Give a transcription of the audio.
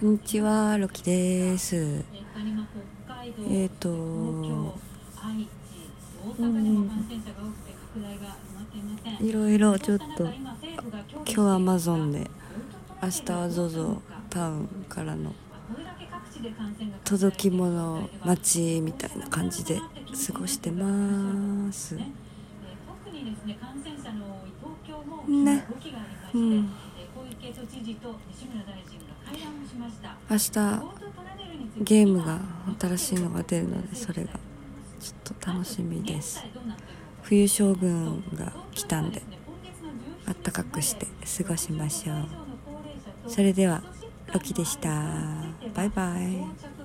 こんにちは、ロキです。えっ、と、うん、いろいろちょっと、今日アマゾンで、明日は ZOZO タウンからの届き物待ちみたいな感じで過ごしてます。ね。うん。明日ゲームが新しいのが出るのでそれがちょっと楽しみです。冬将軍が来たんであったかくして過ごしましょう。それではロキでした。バイバイ。